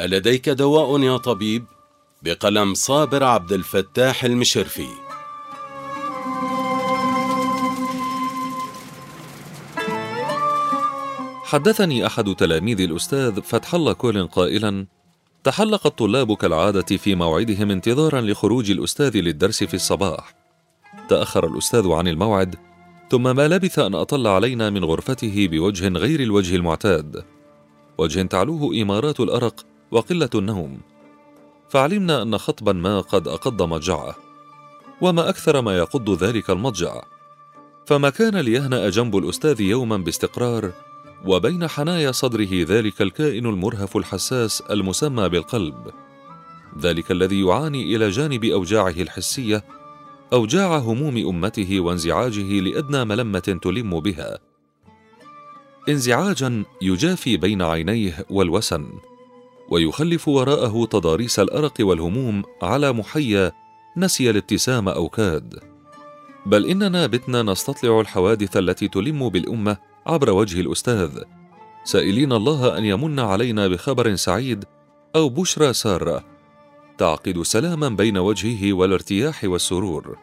ألديك دواء يا طبيب؟ بقلم صابر عبد الفتاح المشرفي. حدثني أحد تلاميذ الأستاذ فتح الله كولن قائلا تحلق الطلاب كالعادة في موعدهم انتظارا لخروج الأستاذ للدرس في الصباح. تأخر الأستاذ عن الموعد ثم ما لبث أن أطل علينا من غرفته بوجه غير الوجه المعتاد. وجه تعلوه إمارات الأرق وقلة النوم. فعلمنا أن خطبا ما قد أقض مضجعه وما أكثر ما يقض ذلك المضجع. فما كان ليهنأ جنب الأستاذ يوما باستقرار وبين حنايا صدره ذلك الكائن المرهف الحساس المسمى بالقلب. ذلك الذي يعاني إلى جانب أوجاعه الحسية أوجاع هموم أمته وانزعاجه لأدنى ملمة تلم بها. انزعاجا يجافي بين عينيه والوسن. ويخلف وراءه تضاريس الأرق والهموم على محيا نسي الابتسام أو كاد. بل إننا بتنا نستطلع الحوادث التي تلم بالأمة عبر وجه الأستاذ. سائلين الله أن يمن علينا بخبر سعيد أو بشرى سارة. تعقد سلاما بين وجهه والارتياح والسرور.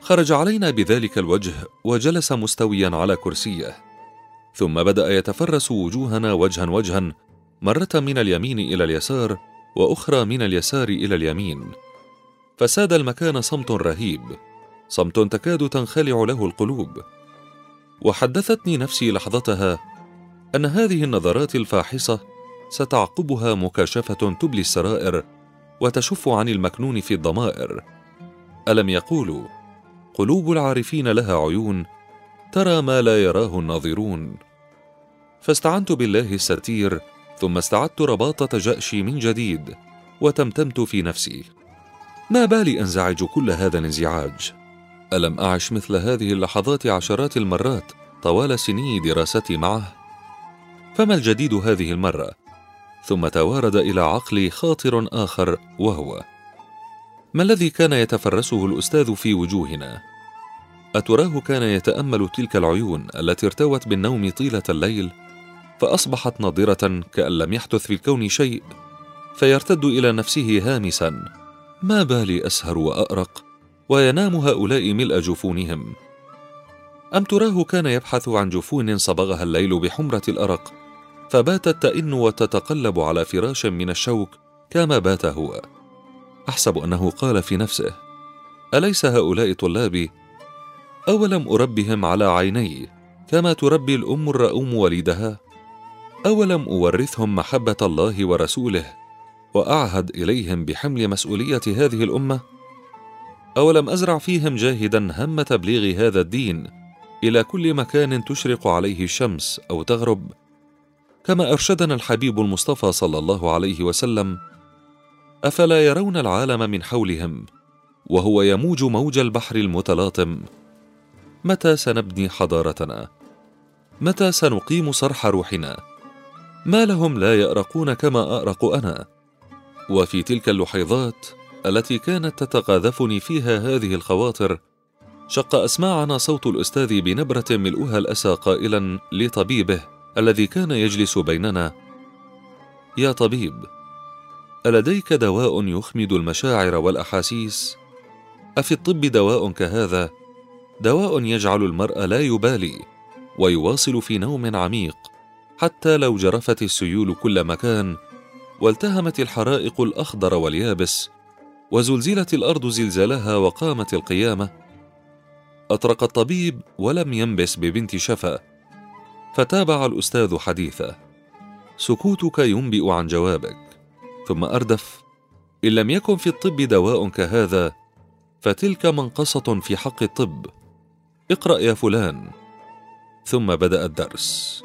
خرج علينا بذلك الوجه وجلس مستويا على كرسيه. ثم بدأ يتفرس وجوهنا وجها وجها مرة من اليمين إلى اليسار وأخرى من اليسار إلى اليمين. فساد المكان صمت رهيب. صمت تكاد تنخلع له القلوب. وحدثتني نفسي لحظتها أن هذه النظرات الفاحصة ستعقبها مكاشفة تبلي السرائر وتشف عن المكنون في الضمائر. ألم يقولوا قلوب العارفين لها عيون ترى ما لا يراه الناظرون. فاستعنت بالله الستير ثم استعدت رباطة جأشي من جديد وتمتمت في نفسي. ما بالي أنزعج كل هذا الانزعاج. ألم أعش مثل هذه اللحظات عشرات المرات طوال سني دراستي معه؟ فما الجديد هذه المرة؟ ثم توارد إلى عقلي خاطر آخر وهو ما الذي كان يتفرسه الأستاذ في وجوهنا؟ أتراه كان يتأمل تلك العيون التي ارتوت بالنوم طيلة الليل؟ فأصبحت ناظره كأن لم يحدث في الكون شيء فيرتد إلى نفسه هامسا. ما بالي أسهر وارق وينام هؤلاء ملء جفونهم. أم تراه كان يبحث عن جفون صبغها الليل بحمرة الأرق فباتت تئن وتتقلب على فراش من الشوك كما بات هو. أحسب أنه قال في نفسه أليس هؤلاء طلابي؟ أولم أربهم على عيني كما تربي الأم الرؤوم وليدها أولم أورثهم محبة الله ورسوله وأعهد إليهم بحمل مسؤولية هذه الأمة؟ أولم أزرع فيهم جاهدا هم تبليغ هذا الدين إلى كل مكان تشرق عليه الشمس أو تغرب؟ كما أرشدنا الحبيب المصطفى صلى الله عليه وسلم أفلا يرون العالم من حولهم وهو يموج موج البحر المتلاطم؟ متى سنبني حضارتنا؟ متى سنقيم صرح روحنا؟ ما لهم لا يأرقون كما أأرق أنا وفي تلك اللحيظات التي كانت تتقاذفني فيها هذه الخواطر شق أسماعنا صوت الأستاذ بنبرة ملؤها الأسى قائلا لطبيبه الذي كان يجلس بيننا يا طبيب ألديك دواء يخمد المشاعر والأحاسيس؟ أفي الطب دواء كهذا؟ دواء يجعل المرء لا يبالي ويواصل في نوم عميق حتى لو جرفت السيول كل مكان والتهمت الحرائق الأخضر واليابس وزلزلت الأرض زلزالها وقامت القيامة. أطرق الطبيب ولم ينبس ببنت شفا فتابع الأستاذ حديثه سكوتك ينبئ عن جوابك. ثم أردف إن لم يكن في الطب دواء كهذا فتلك منقصة في حق الطب. اقرأ يا فلان. ثم بدأ الدرس.